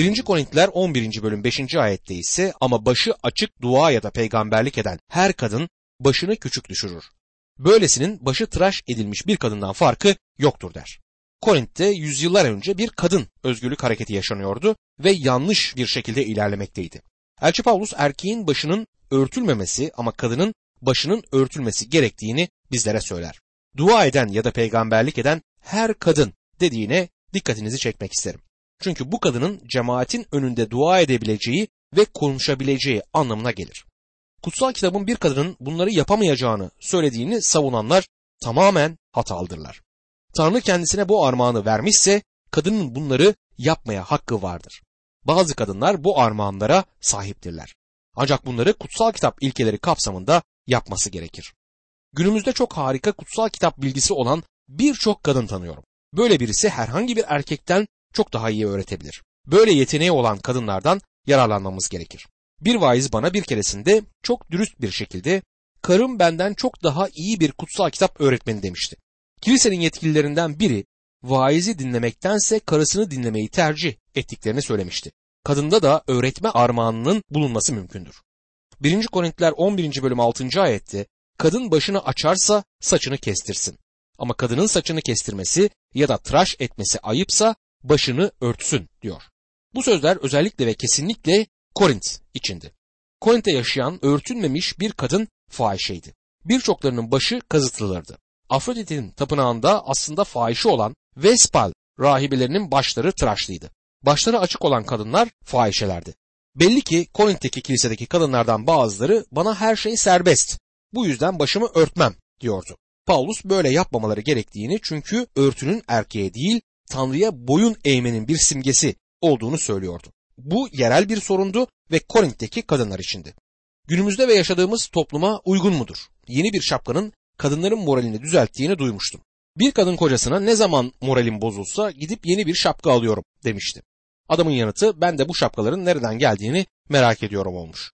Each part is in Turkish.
1. Korintiler 11. bölüm 5. ayette ise ama başı açık dua ya da peygamberlik eden her kadın başını küçük düşürür. Böylesinin başı tıraş edilmiş bir kadından farkı yoktur der. Korint'te yüzyıllar önce bir kadın özgürlük hareketi yaşanıyordu ve yanlış bir şekilde ilerlemekteydi. Elçi Paulus erkeğin başının örtülmemesi ama kadının başının örtülmesi gerektiğini bizlere söyler. Dua eden ya da peygamberlik eden her kadın dediğine dikkatinizi çekmek isterim. Çünkü bu kadının cemaatin önünde dua edebileceği ve konuşabileceği anlamına gelir. Kutsal kitabın bir kadının bunları yapamayacağını söylediğini savunanlar tamamen hatalıdırlar. Tanrı kendisine bu armağanı vermişse kadının bunları yapmaya hakkı vardır. Bazı kadınlar bu armağanlara sahiptirler. Ancak bunları kutsal kitap ilkeleri kapsamında yapması gerekir. Günümüzde çok harika kutsal kitap bilgisi olan birçok kadın tanıyorum. Böyle birisi herhangi bir erkekten çok daha iyi öğretebilir. Böyle yeteneği olan kadınlardan yararlanmamız gerekir. Bir vaiz bana bir keresinde çok dürüst bir şekilde karım benden çok daha iyi bir kutsal kitap öğretmeni demişti. Kilisenin yetkililerinden biri vaizi dinlemektense karısını dinlemeyi tercih ettiklerini söylemişti. Kadında da öğretme armağanının bulunması mümkündür. 1. Korintiler 11. bölüm 6. ayette kadın başını açarsa saçını kestirsin. Ama kadının saçını kestirmesi ya da tıraş etmesi ayıpsa başını örtsün diyor. Bu sözler özellikle ve kesinlikle Korint içindi. Korint'te yaşayan örtünmemiş bir kadın fahişeydi. Birçoklarının başı kazıtılırdı. Afrodit'in tapınağında aslında fahişe olan Vespal rahibelerinin başları tıraşlıydı. Başları açık olan kadınlar fahişelerdi. Belli ki Korint'teki kilisedeki kadınlardan bazıları bana her şey serbest. Bu yüzden başımı örtmem diyordu. Paulus böyle yapmamaları gerektiğini çünkü örtünün erkeğe değil Tanrı'ya boyun eğmenin bir simgesi olduğunu söylüyordu. Bu yerel bir sorundu ve Korint'teki kadınlar içindi. Günümüzde ve yaşadığımız topluma uygun mudur? Yeni bir şapkanın kadınların moralini düzelttiğini duymuştum. Bir kadın kocasına ne zaman moralim bozulsa gidip yeni bir şapka alıyorum demişti. Adamın yanıtı ben de bu şapkaların nereden geldiğini merak ediyorum olmuş.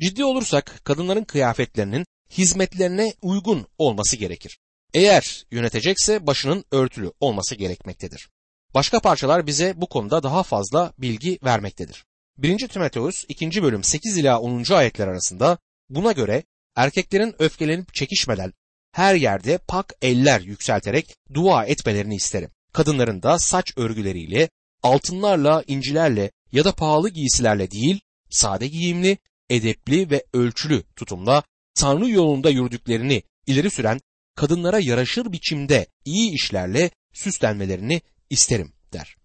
Ciddi olursak kadınların kıyafetlerinin hizmetlerine uygun olması gerekir. Eğer yönetecekse başının örtülü olması gerekmektedir. Başka parçalar bize bu konuda daha fazla bilgi vermektedir. 1. Timoteus 2. bölüm 8 ila 10. ayetler arasında buna göre erkeklerin öfkelenip çekişmeden her yerde pak eller yükselterek dua etmelerini isterim. Kadınların da saç örgüleriyle, altınlarla, incilerle ya da pahalı giysilerle değil, sade giyimli, edepli ve ölçülü tutumla Tanrı yolunda yürüdüklerini ileri süren kadınlara yaraşır biçimde iyi işlerle süslenmelerini isterim der.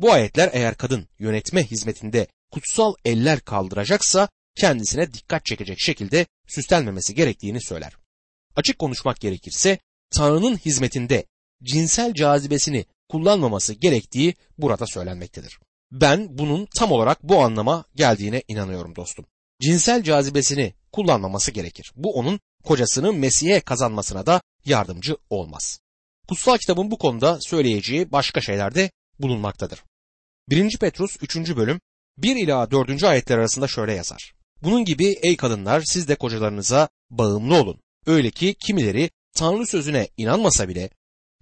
Bu ayetler eğer kadın yönetme hizmetinde kutsal eller kaldıracaksa kendisine dikkat çekecek şekilde süslenmemesi gerektiğini söyler. Açık konuşmak gerekirse Tanrı'nın hizmetinde cinsel cazibesini kullanmaması gerektiği burada söylenmektedir. Ben bunun tam olarak bu anlama geldiğine inanıyorum dostum. Cinsel cazibesini kullanmaması gerekir. Bu onun kocasını Mesih'e kazanmasına da yardımcı olmaz. Kutsal kitabın bu konuda söyleyeceği başka şeyler de bulunmaktadır. 1. Petrus 3. bölüm 1 ila 4. ayetler arasında şöyle yazar. Bunun gibi ey kadınlar siz de kocalarınıza bağımlı olun. Öyle ki kimileri Tanrı sözüne inanmasa bile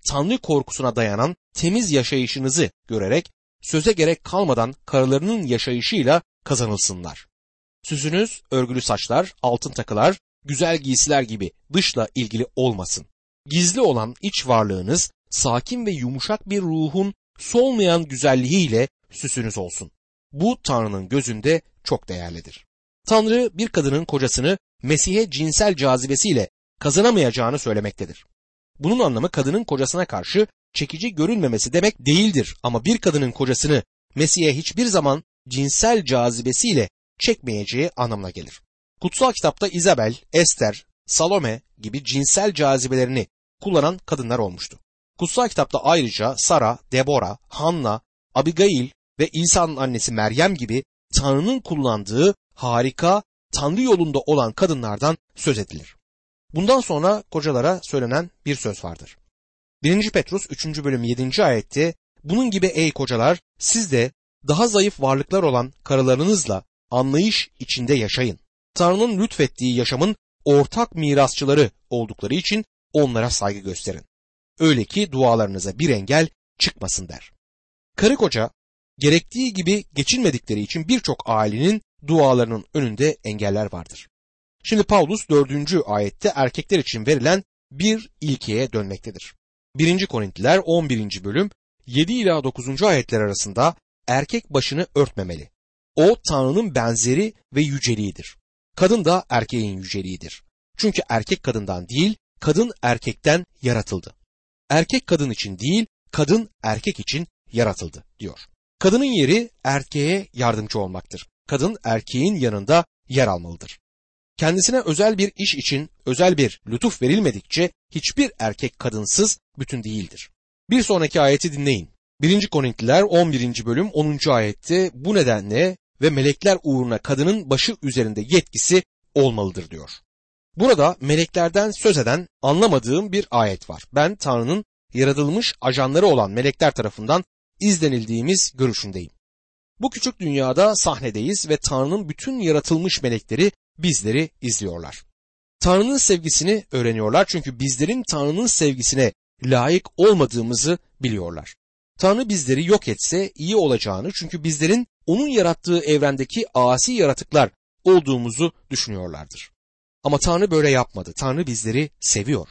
Tanrı korkusuna dayanan temiz yaşayışınızı görerek söze gerek kalmadan karılarının yaşayışıyla kazanılsınlar. Süsünüz örgülü saçlar, altın takılar, güzel giysiler gibi dışla ilgili olmasın. Gizli olan iç varlığınız sakin ve yumuşak bir ruhun solmayan güzelliğiyle süsünüz olsun. Bu Tanrı'nın gözünde çok değerlidir. Tanrı bir kadının kocasını Mesih'e cinsel cazibesiyle kazanamayacağını söylemektedir. Bunun anlamı kadının kocasına karşı çekici görünmemesi demek değildir ama bir kadının kocasını Mesih'e hiçbir zaman cinsel cazibesiyle çekmeyeceği anlamına gelir. Kutsal kitapta Isabel, Esther, Salome gibi cinsel cazibelerini kullanan kadınlar olmuştu. Kutsal kitapta ayrıca Sara, Debora, Hanna, Abigail ve İsa'nın annesi Meryem gibi Tanrı'nın kullandığı harika, Tanrı yolunda olan kadınlardan söz edilir. Bundan sonra kocalara söylenen bir söz vardır. 1. Petrus 3. bölüm 7. ayette bunun gibi ey kocalar siz de daha zayıf varlıklar olan karılarınızla anlayış içinde yaşayın. Tanrı'nın lütfettiği yaşamın ortak mirasçıları oldukları için onlara saygı gösterin. Öyle ki dualarınıza bir engel çıkmasın der. Karı koca gerektiği gibi geçinmedikleri için birçok ailenin dualarının önünde engeller vardır. Şimdi Paulus dördüncü ayette erkekler için verilen bir ilkeye dönmektedir. 1. Korintliler 11. bölüm 7 ila 9. ayetler arasında erkek başını örtmemeli. O Tanrı'nın benzeri ve yüceliğidir. Kadın da erkeğin yüceliğidir. Çünkü erkek kadından değil, kadın erkekten yaratıldı. Erkek kadın için değil, kadın erkek için yaratıldı diyor. Kadının yeri erkeğe yardımcı olmaktır. Kadın erkeğin yanında yer almalıdır. Kendisine özel bir iş için özel bir lütuf verilmedikçe hiçbir erkek kadınsız bütün değildir. Bir sonraki ayeti dinleyin. 1. Korintliler 11. bölüm 10. ayette bu nedenle ve melekler uğruna kadının başı üzerinde yetkisi olmalıdır diyor. Burada meleklerden söz eden anlamadığım bir ayet var. Ben Tanrı'nın yaratılmış ajanları olan melekler tarafından izlenildiğimiz görüşündeyim. Bu küçük dünyada sahnedeyiz ve Tanrı'nın bütün yaratılmış melekleri bizleri izliyorlar. Tanrı'nın sevgisini öğreniyorlar çünkü bizlerin Tanrı'nın sevgisine layık olmadığımızı biliyorlar. Tanrı bizleri yok etse iyi olacağını çünkü bizlerin onun yarattığı evrendeki asi yaratıklar olduğumuzu düşünüyorlardır. Ama Tanrı böyle yapmadı. Tanrı bizleri seviyor.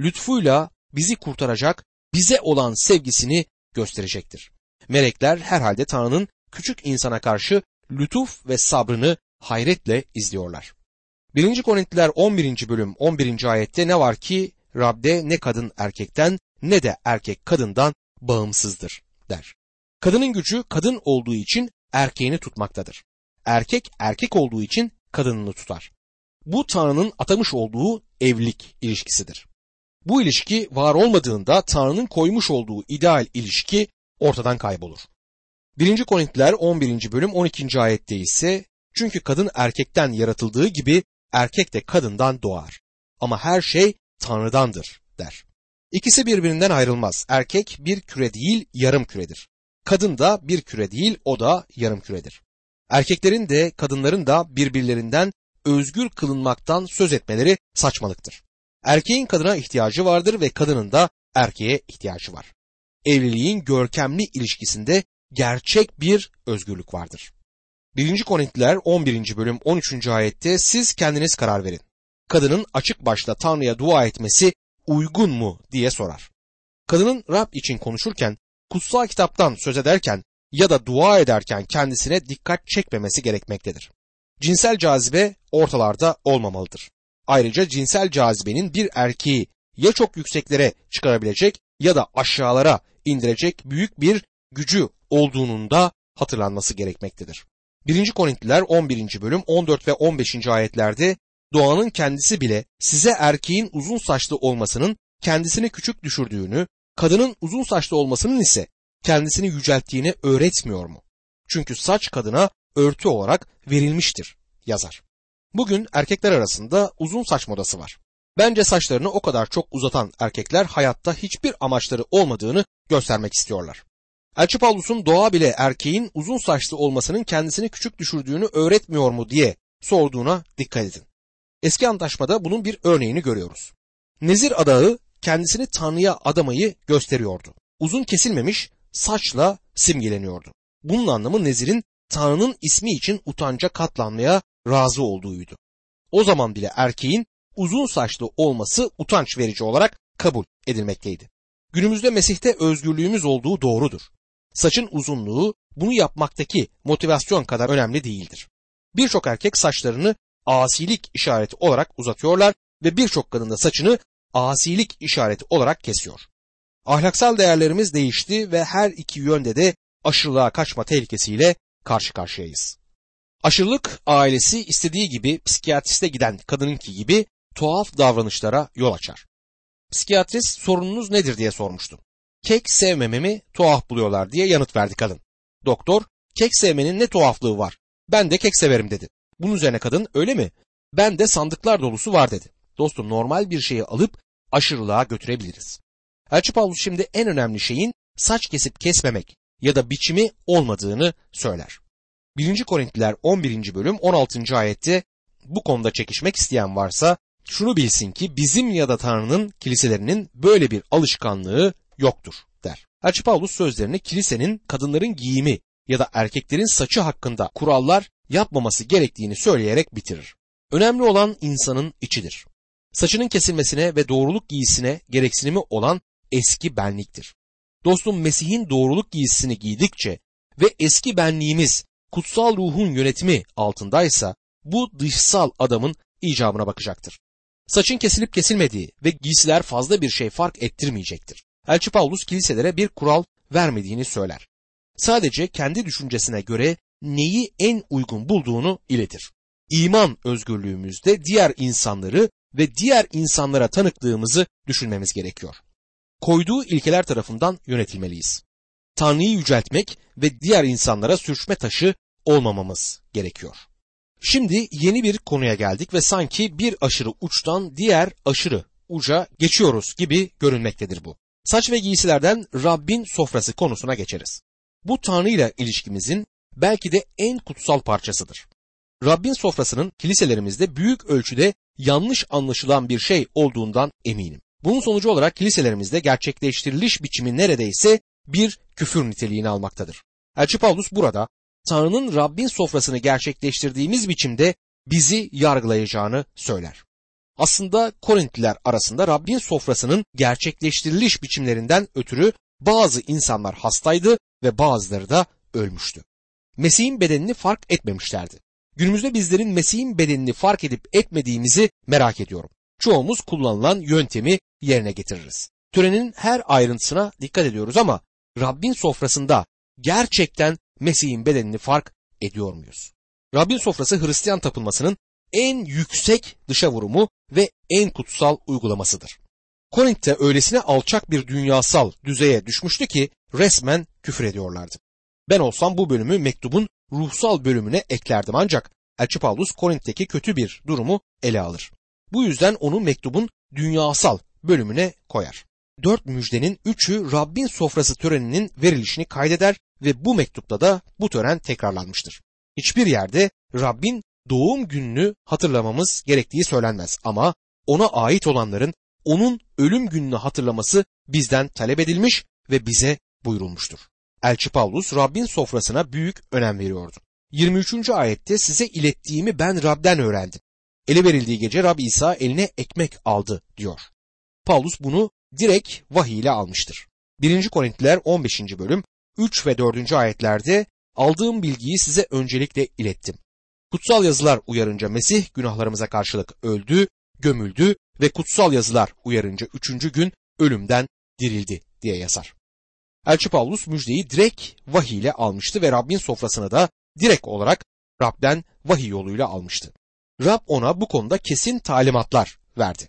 Lütfuyla bizi kurtaracak, bize olan sevgisini gösterecektir. Melekler herhalde Tanrı'nın küçük insana karşı lütuf ve sabrını hayretle izliyorlar. 1. Korintiler 11. bölüm 11. ayette ne var ki Rab'de ne kadın erkekten ne de erkek kadından bağımsızdır der. Kadının gücü kadın olduğu için erkeğini tutmaktadır. Erkek erkek olduğu için kadınını tutar. Bu Tanrı'nın atamış olduğu evlilik ilişkisidir. Bu ilişki var olmadığında Tanrı'nın koymuş olduğu ideal ilişki ortadan kaybolur. 1. Korintiler 11. bölüm 12. ayette ise çünkü kadın erkekten yaratıldığı gibi erkek de kadından doğar. Ama her şey Tanrı'dandır der. İkisi birbirinden ayrılmaz. Erkek bir küre değil yarım küredir. Kadın da bir küre değil o da yarım küredir. Erkeklerin de kadınların da birbirlerinden özgür kılınmaktan söz etmeleri saçmalıktır. Erkeğin kadına ihtiyacı vardır ve kadının da erkeğe ihtiyacı var. Evliliğin görkemli ilişkisinde gerçek bir özgürlük vardır. 1. Korintiler 11. bölüm 13. ayette siz kendiniz karar verin. Kadının açık başla Tanrı'ya dua etmesi uygun mu diye sorar. Kadının Rab için konuşurken, kutsal kitaptan söz ederken ya da dua ederken kendisine dikkat çekmemesi gerekmektedir. Cinsel cazibe ortalarda olmamalıdır. Ayrıca cinsel cazibenin bir erkeği ya çok yükseklere çıkarabilecek ya da aşağılara indirecek büyük bir gücü olduğunun da hatırlanması gerekmektedir. 1. Korintliler 11. bölüm 14 ve 15. ayetlerde doğanın kendisi bile size erkeğin uzun saçlı olmasının kendisini küçük düşürdüğünü, kadının uzun saçlı olmasının ise kendisini yücelttiğini öğretmiyor mu? Çünkü saç kadına örtü olarak verilmiştir yazar. Bugün erkekler arasında uzun saç modası var. Bence saçlarını o kadar çok uzatan erkekler hayatta hiçbir amaçları olmadığını göstermek istiyorlar. Elçi Paulus'un doğa bile erkeğin uzun saçlı olmasının kendisini küçük düşürdüğünü öğretmiyor mu diye sorduğuna dikkat edin. Eski antlaşmada bunun bir örneğini görüyoruz. Nezir adağı kendisini Tanrı'ya adamayı gösteriyordu. Uzun kesilmemiş saçla simgeleniyordu. Bunun anlamı Nezir'in Tanrı'nın ismi için utanca katlanmaya razı olduğuydu. O zaman bile erkeğin uzun saçlı olması utanç verici olarak kabul edilmekteydi. Günümüzde Mesih'te özgürlüğümüz olduğu doğrudur. Saçın uzunluğu bunu yapmaktaki motivasyon kadar önemli değildir. Birçok erkek saçlarını asilik işareti olarak uzatıyorlar ve birçok kadın da saçını asilik işareti olarak kesiyor. Ahlaksal değerlerimiz değişti ve her iki yönde de aşırılığa kaçma tehlikesiyle karşı karşıyayız. Aşırılık ailesi istediği gibi psikiyatriste giden kadınınki gibi tuhaf davranışlara yol açar. Psikiyatrist sorununuz nedir diye sormuştu. Kek sevmememi tuhaf buluyorlar diye yanıt verdi kadın. Doktor kek sevmenin ne tuhaflığı var ben de kek severim dedi. Bunun üzerine kadın öyle mi? Ben de sandıklar dolusu var dedi. Dostum normal bir şeyi alıp aşırılığa götürebiliriz. Elçi Paulus şimdi en önemli şeyin saç kesip kesmemek ya da biçimi olmadığını söyler. 1. Korintliler 11. bölüm 16. ayette bu konuda çekişmek isteyen varsa şunu bilsin ki bizim ya da Tanrı'nın kiliselerinin böyle bir alışkanlığı yoktur der. Elçi Paulus sözlerini kilisenin kadınların giyimi ya da erkeklerin saçı hakkında kurallar yapmaması gerektiğini söyleyerek bitirir. Önemli olan insanın içidir. Saçının kesilmesine ve doğruluk giysisine gereksinimi olan eski benliktir. Dostum Mesih'in doğruluk giysisini giydikçe ve eski benliğimiz kutsal ruhun yönetimi altındaysa bu dışsal adamın icabına bakacaktır. Saçın kesilip kesilmediği ve giysiler fazla bir şey fark ettirmeyecektir. Elçi Paulus kiliselere bir kural vermediğini söyler. Sadece kendi düşüncesine göre neyi en uygun bulduğunu iletir. İman özgürlüğümüzde diğer insanları ve diğer insanlara tanıklığımızı düşünmemiz gerekiyor. Koyduğu ilkeler tarafından yönetilmeliyiz. Tanrı'yı yüceltmek ve diğer insanlara sürçme taşı olmamamız gerekiyor. Şimdi yeni bir konuya geldik ve sanki bir aşırı uçtan diğer aşırı uca geçiyoruz gibi görünmektedir bu. Saç ve giysilerden Rabbin sofrası konusuna geçeriz. Bu Tanrı ile ilişkimizin belki de en kutsal parçasıdır. Rabbin sofrasının kiliselerimizde büyük ölçüde yanlış anlaşılan bir şey olduğundan eminim. Bunun sonucu olarak kiliselerimizde gerçekleştiriliş biçimi neredeyse bir küfür niteliğini almaktadır. Elçi Paulus burada Tanrı'nın Rabbin sofrasını gerçekleştirdiğimiz biçimde bizi yargılayacağını söyler. Aslında Korintliler arasında Rabbin sofrasının gerçekleştiriliş biçimlerinden ötürü bazı insanlar hastaydı ve bazıları da ölmüştü. Mesih'in bedenini fark etmemişlerdi. Günümüzde bizlerin Mesih'in bedenini fark edip etmediğimizi merak ediyorum. Çoğumuz kullanılan yöntemi yerine getiririz. Törenin her ayrıntısına dikkat ediyoruz ama Rabbin sofrasında gerçekten Mesih'in bedenini fark ediyor muyuz? Rabbin sofrası Hristiyan tapınmasının en yüksek dışa vurumu ve en kutsal uygulamasıdır. Korint'te öylesine alçak bir dünyasal düzeye düşmüştü ki resmen küfür ediyorlardı. Ben olsam bu bölümü mektubun ruhsal bölümüne eklerdim ancak Elçi Paulus Korint'teki kötü bir durumu ele alır. Bu yüzden onu mektubun dünyasal bölümüne koyar. Dört müjdenin üçü Rabbin sofrası töreninin verilişini kaydeder ve bu mektupta da bu tören tekrarlanmıştır. Hiçbir yerde Rabbin doğum gününü hatırlamamız gerektiği söylenmez ama ona ait olanların onun ölüm gününü hatırlaması bizden talep edilmiş ve bize buyurulmuştur. Elçi Paulus Rabbin sofrasına büyük önem veriyordu. 23. ayette size ilettiğimi ben Rab'den öğrendim. Ele verildiği gece Rab İsa eline ekmek aldı diyor. Paulus bunu direkt vahiy ile almıştır. 1. Korintliler 15. bölüm 3 ve 4. ayetlerde aldığım bilgiyi size öncelikle ilettim. Kutsal yazılar uyarınca Mesih günahlarımıza karşılık öldü, gömüldü ve kutsal yazılar uyarınca üçüncü gün ölümden dirildi diye yazar. Elçi Paulus müjdeyi direkt vahiy ile almıştı ve Rabbin sofrasına da direkt olarak Rab'den vahiy yoluyla almıştı. Rab ona bu konuda kesin talimatlar verdi.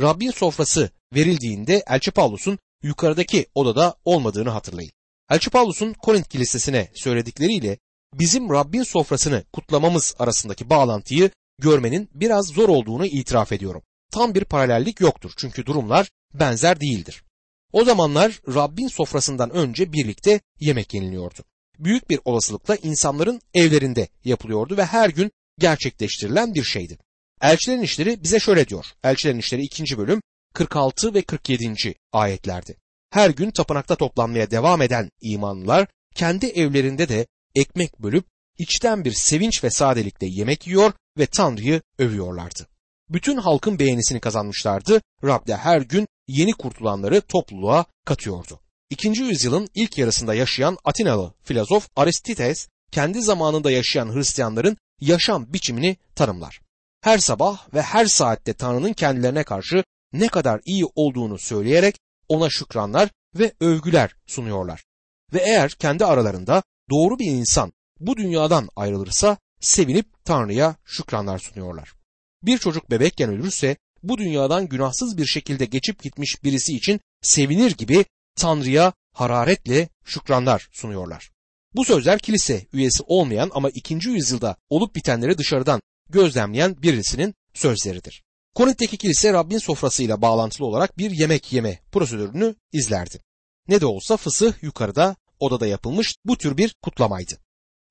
Rabbin sofrası verildiğinde Elçi Paulus'un yukarıdaki odada olmadığını hatırlayın. Elçi Paulus'un Korint kilisesine söyledikleriyle bizim Rabbin sofrasını kutlamamız arasındaki bağlantıyı görmenin biraz zor olduğunu itiraf ediyorum. Tam bir paralellik yoktur çünkü durumlar benzer değildir. O zamanlar Rabbin sofrasından önce birlikte yemek yeniliyordu. Büyük bir olasılıkla insanların evlerinde yapılıyordu ve her gün gerçekleştirilen bir şeydi. Elçilerin işleri bize şöyle diyor. Elçilerin işleri 2. bölüm 46 ve 47. ayetlerdi. Her gün tapınakta toplanmaya devam eden imanlılar kendi evlerinde de ekmek bölüp içten bir sevinç ve sadelikle yemek yiyor ve Tanrı'yı övüyorlardı. Bütün halkın beğenisini kazanmışlardı. Rab de her gün yeni kurtulanları topluluğa katıyordu. İkinci yüzyılın ilk yarısında yaşayan Atinalı filozof Aristides kendi zamanında yaşayan Hristiyanların yaşam biçimini tanımlar. Her sabah ve her saatte Tanrı'nın kendilerine karşı ne kadar iyi olduğunu söyleyerek ona şükranlar ve övgüler sunuyorlar. Ve eğer kendi aralarında doğru bir insan bu dünyadan ayrılırsa sevinip Tanrı'ya şükranlar sunuyorlar. Bir çocuk bebekken ölürse bu dünyadan günahsız bir şekilde geçip gitmiş birisi için sevinir gibi Tanrı'ya hararetle şükranlar sunuyorlar. Bu sözler kilise üyesi olmayan ama ikinci yüzyılda olup bitenleri dışarıdan gözlemleyen birisinin sözleridir. Korint'teki kilise Rabbin sofrasıyla bağlantılı olarak bir yemek yeme prosedürünü izlerdi. Ne de olsa fısıh yukarıda odada yapılmış bu tür bir kutlamaydı.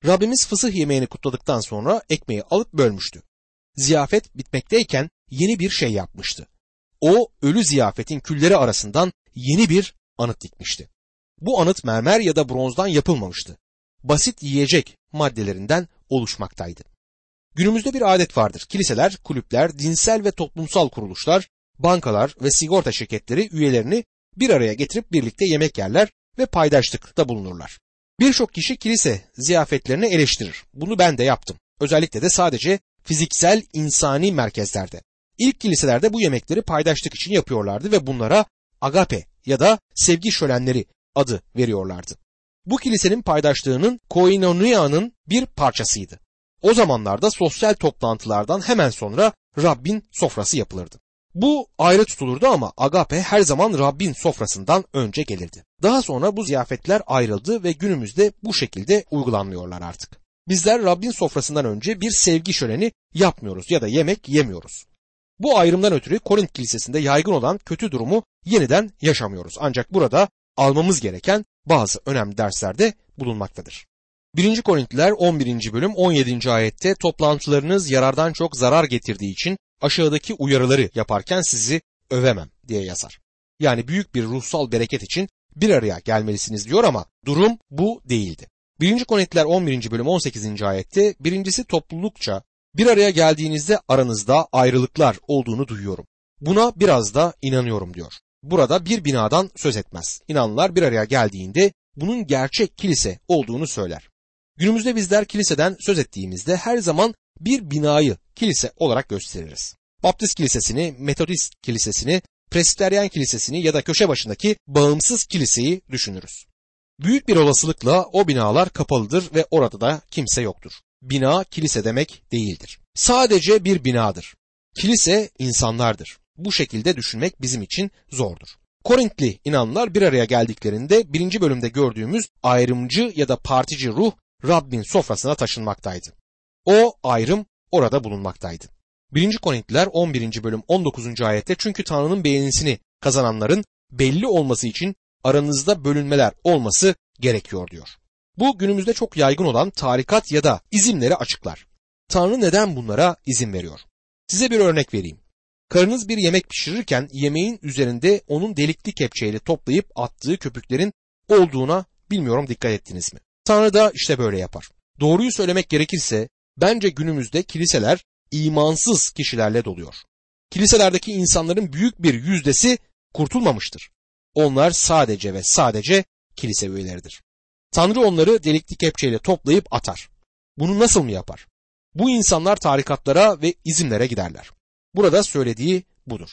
Rabbimiz fısıh yemeğini kutladıktan sonra ekmeği alıp bölmüştü. Ziyafet bitmekteyken yeni bir şey yapmıştı. O ölü ziyafetin külleri arasından yeni bir anıt dikmişti. Bu anıt mermer ya da bronzdan yapılmamıştı. Basit yiyecek maddelerinden oluşmaktaydı. Günümüzde bir adet vardır. Kiliseler, kulüpler, dinsel ve toplumsal kuruluşlar, bankalar ve sigorta şirketleri üyelerini bir araya getirip birlikte yemek yerler ve paydaşlıkta bulunurlar. Birçok kişi kilise ziyafetlerini eleştirir. Bunu ben de yaptım. Özellikle de sadece fiziksel insani merkezlerde. İlk kiliselerde bu yemekleri paydaşlık için yapıyorlardı ve bunlara agape ya da sevgi şölenleri adı veriyorlardı. Bu kilisenin paydaşlığının koinonia'nın bir parçasıydı. O zamanlarda sosyal toplantılardan hemen sonra Rabbin sofrası yapılırdı. Bu ayrı tutulurdu ama agape her zaman Rabbin sofrasından önce gelirdi. Daha sonra bu ziyafetler ayrıldı ve günümüzde bu şekilde uygulanmıyorlar artık. Bizler Rabbin sofrasından önce bir sevgi şöleni yapmıyoruz ya da yemek yemiyoruz. Bu ayrımdan ötürü Korint Kilisesi'nde yaygın olan kötü durumu yeniden yaşamıyoruz. Ancak burada almamız gereken bazı önemli derslerde bulunmaktadır. 1. Korintliler 11. bölüm 17. ayette toplantılarınız yarardan çok zarar getirdiği için aşağıdaki uyarıları yaparken sizi övemem diye yazar. Yani büyük bir ruhsal bereket için bir araya gelmelisiniz diyor ama durum bu değildi. 1. Korintiler 11. bölüm 18. ayette birincisi toplulukça bir araya geldiğinizde aranızda ayrılıklar olduğunu duyuyorum. Buna biraz da inanıyorum diyor. Burada bir binadan söz etmez. İnanlılar bir araya geldiğinde bunun gerçek kilise olduğunu söyler. Günümüzde bizler kiliseden söz ettiğimizde her zaman bir binayı kilise olarak gösteririz. Baptist kilisesini, Metodist kilisesini, Presbiteryen kilisesini ya da köşe başındaki bağımsız kiliseyi düşünürüz. Büyük bir olasılıkla o binalar kapalıdır ve orada da kimse yoktur. Bina kilise demek değildir. Sadece bir binadır. Kilise insanlardır. Bu şekilde düşünmek bizim için zordur. Korintli inanlar bir araya geldiklerinde birinci bölümde gördüğümüz ayrımcı ya da partici ruh Rabbin sofrasına taşınmaktaydı. O ayrım orada bulunmaktaydı. 1. Korintliler 11. bölüm 19. ayette çünkü Tanrı'nın beğenisini kazananların belli olması için aranızda bölünmeler olması gerekiyor diyor. Bu günümüzde çok yaygın olan tarikat ya da izimleri açıklar. Tanrı neden bunlara izin veriyor? Size bir örnek vereyim. Karınız bir yemek pişirirken yemeğin üzerinde onun delikli kepçeyle toplayıp attığı köpüklerin olduğuna bilmiyorum dikkat ettiniz mi? Tanrı da işte böyle yapar. Doğruyu söylemek gerekirse bence günümüzde kiliseler imansız kişilerle doluyor. Kiliselerdeki insanların büyük bir yüzdesi kurtulmamıştır. Onlar sadece ve sadece kilise üyeleridir. Tanrı onları delikli kepçeyle toplayıp atar. Bunu nasıl mı yapar? Bu insanlar tarikatlara ve izimlere giderler. Burada söylediği budur.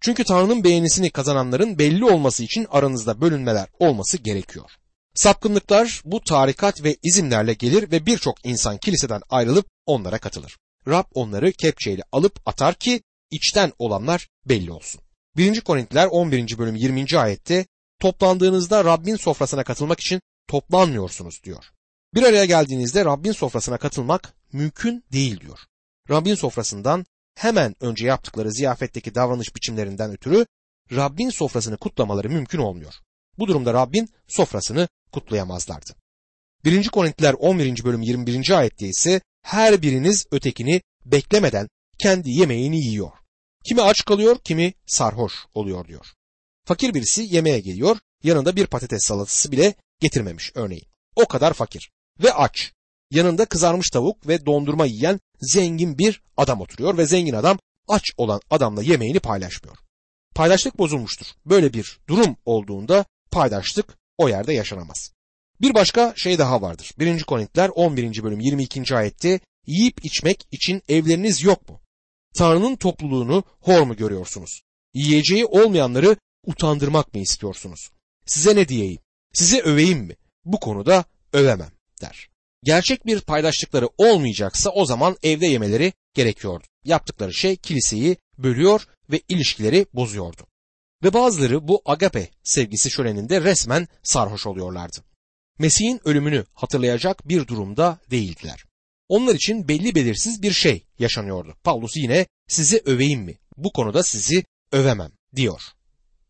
Çünkü Tanrı'nın beğenisini kazananların belli olması için aranızda bölünmeler olması gerekiyor. Sapkınlıklar bu tarikat ve izimlerle gelir ve birçok insan kiliseden ayrılıp onlara katılır. Rab onları kepçeyle alıp atar ki içten olanlar belli olsun. 1. Korintiler 11. bölüm 20. ayette toplandığınızda Rabbin sofrasına katılmak için toplanmıyorsunuz diyor. Bir araya geldiğinizde Rabbin sofrasına katılmak mümkün değil diyor. Rabbin sofrasından hemen önce yaptıkları ziyafetteki davranış biçimlerinden ötürü Rabbin sofrasını kutlamaları mümkün olmuyor. Bu durumda Rabbin sofrasını kutlayamazlardı. 1. Korintiler 11. bölüm 21. ayette ise her biriniz ötekini beklemeden kendi yemeğini yiyor. Kimi aç kalıyor, kimi sarhoş oluyor diyor. Fakir birisi yemeğe geliyor, yanında bir patates salatası bile getirmemiş örneğin. O kadar fakir ve aç. Yanında kızarmış tavuk ve dondurma yiyen zengin bir adam oturuyor ve zengin adam aç olan adamla yemeğini paylaşmıyor. Paydaşlık bozulmuştur. Böyle bir durum olduğunda paydaşlık o yerde yaşanamaz. Bir başka şey daha vardır. 1. Korintiler 11. bölüm 22. ayette yiyip içmek için evleriniz yok mu? Tanrı'nın topluluğunu hor mu görüyorsunuz? Yiyeceği olmayanları utandırmak mı istiyorsunuz? Size ne diyeyim? Size öveyim mi? Bu konuda övemem der. Gerçek bir paydaşlıkları olmayacaksa o zaman evde yemeleri gerekiyordu. Yaptıkları şey kiliseyi bölüyor ve ilişkileri bozuyordu. Ve bazıları bu agape sevgisi şöleninde resmen sarhoş oluyorlardı. Mesih'in ölümünü hatırlayacak bir durumda değildiler. Onlar için belli belirsiz bir şey yaşanıyordu. Paulus yine sizi öveyim mi? Bu konuda sizi övemem diyor.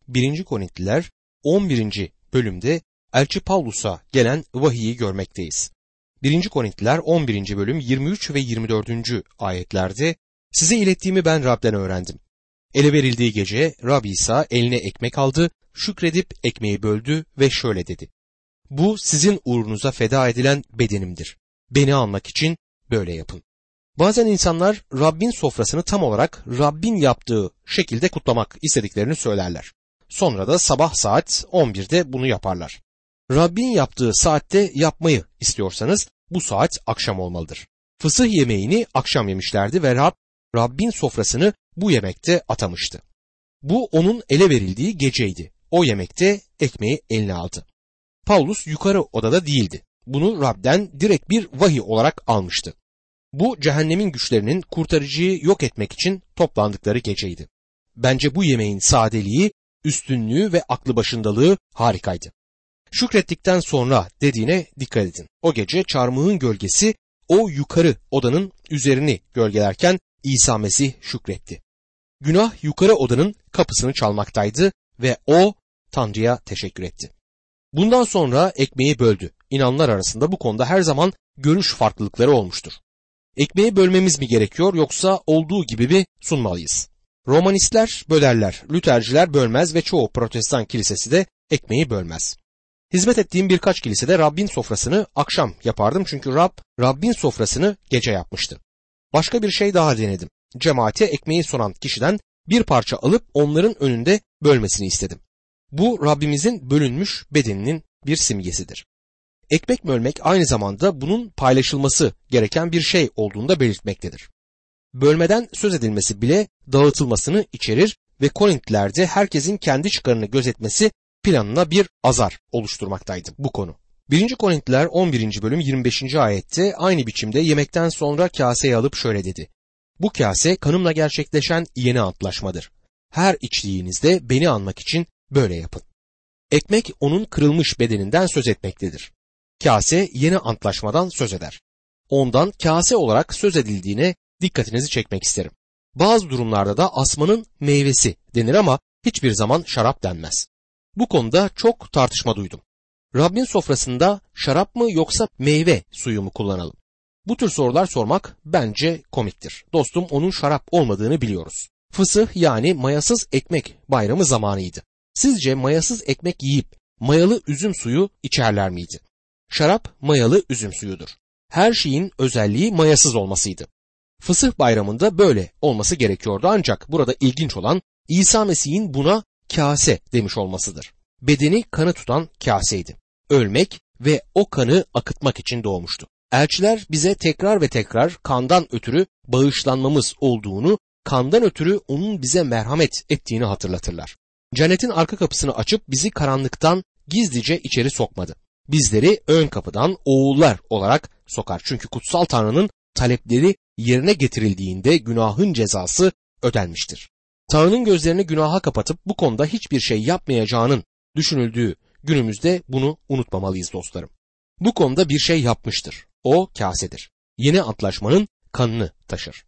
1. Korintiler 11. bölümde Elçi Paulus'a gelen vahiyi görmekteyiz. 1. Korintiler 11. bölüm 23 ve 24. ayetlerde size ilettiğimi ben Rab'den öğrendim. Ele verildiği gece Rab İsa eline ekmek aldı, şükredip ekmeği böldü ve şöyle dedi. Bu sizin uğrunuza feda edilen bedenimdir. Beni almak için böyle yapın. Bazen insanlar Rabbin sofrasını tam olarak Rabbin yaptığı şekilde kutlamak istediklerini söylerler. Sonra da sabah saat 11'de bunu yaparlar. Rabbin yaptığı saatte yapmayı istiyorsanız bu saat akşam olmalıdır. Fısıh yemeğini akşam yemişlerdi ve Rab, Rabbin sofrasını bu yemekte atamıştı. Bu onun ele verildiği geceydi. O yemekte ekmeği eline aldı. Paulus yukarı odada değildi. Bunu Rab'den direkt bir vahiy olarak almıştı. Bu cehennemin güçlerinin kurtarıcıyı yok etmek için toplandıkları geceydi. Bence bu yemeğin sadeliği, üstünlüğü ve aklı başındalığı harikaydı. Şükrettikten sonra dediğine dikkat edin. O gece çarmıhın gölgesi o yukarı odanın üzerini gölgelerken İsa Mesih şükretti. Günah yukarı odanın kapısını çalmaktaydı ve o Tanrı'ya teşekkür etti. Bundan sonra ekmeği böldü. İnanlar arasında bu konuda her zaman görüş farklılıkları olmuştur. Ekmeği bölmemiz mi gerekiyor yoksa olduğu gibi mi sunmalıyız? Romanistler bölerler, Lüterciler bölmez ve çoğu protestan kilisesi de ekmeği bölmez. Hizmet ettiğim birkaç kilisede Rabbin sofrasını akşam yapardım çünkü Rab, Rabbin sofrasını gece yapmıştı. Başka bir şey daha denedim. Cemaate ekmeği sunan kişiden bir parça alıp onların önünde bölmesini istedim. Bu Rabbimizin bölünmüş bedeninin bir simgesidir. Ekmek bölmek aynı zamanda bunun paylaşılması gereken bir şey olduğunu da belirtmektedir. Bölmeden söz edilmesi bile dağıtılmasını içerir ve Korintlilerde herkesin kendi çıkarını gözetmesi planına bir azar oluşturmaktaydı bu konu. 1. Korintliler 11. bölüm 25. ayette aynı biçimde yemekten sonra kaseyi alıp şöyle dedi. Bu kase kanımla gerçekleşen yeni antlaşmadır. Her içtiğinizde beni anmak için böyle yapın. Ekmek onun kırılmış bedeninden söz etmektedir. Kase yeni antlaşmadan söz eder. Ondan kase olarak söz edildiğine dikkatinizi çekmek isterim. Bazı durumlarda da asmanın meyvesi denir ama hiçbir zaman şarap denmez. Bu konuda çok tartışma duydum. Rabbin sofrasında şarap mı yoksa meyve suyu mu kullanalım? Bu tür sorular sormak bence komiktir. Dostum onun şarap olmadığını biliyoruz. Fısıh yani mayasız ekmek bayramı zamanıydı. Sizce mayasız ekmek yiyip mayalı üzüm suyu içerler miydi? Şarap mayalı üzüm suyudur. Her şeyin özelliği mayasız olmasıydı. Fısıh bayramında böyle olması gerekiyordu ancak burada ilginç olan İsa Mesih'in buna kase demiş olmasıdır. Bedeni kanı tutan kaseydi. Ölmek ve o kanı akıtmak için doğmuştu. Elçiler bize tekrar ve tekrar kandan ötürü bağışlanmamız olduğunu, kandan ötürü onun bize merhamet ettiğini hatırlatırlar. Cennetin arka kapısını açıp bizi karanlıktan gizlice içeri sokmadı. Bizleri ön kapıdan oğullar olarak sokar. Çünkü kutsal Tanrı'nın talepleri yerine getirildiğinde günahın cezası ödenmiştir. Tanrı'nın gözlerini günaha kapatıp bu konuda hiçbir şey yapmayacağının düşünüldüğü günümüzde bunu unutmamalıyız dostlarım. Bu konuda bir şey yapmıştır. O kasedir. Yeni antlaşmanın kanını taşır.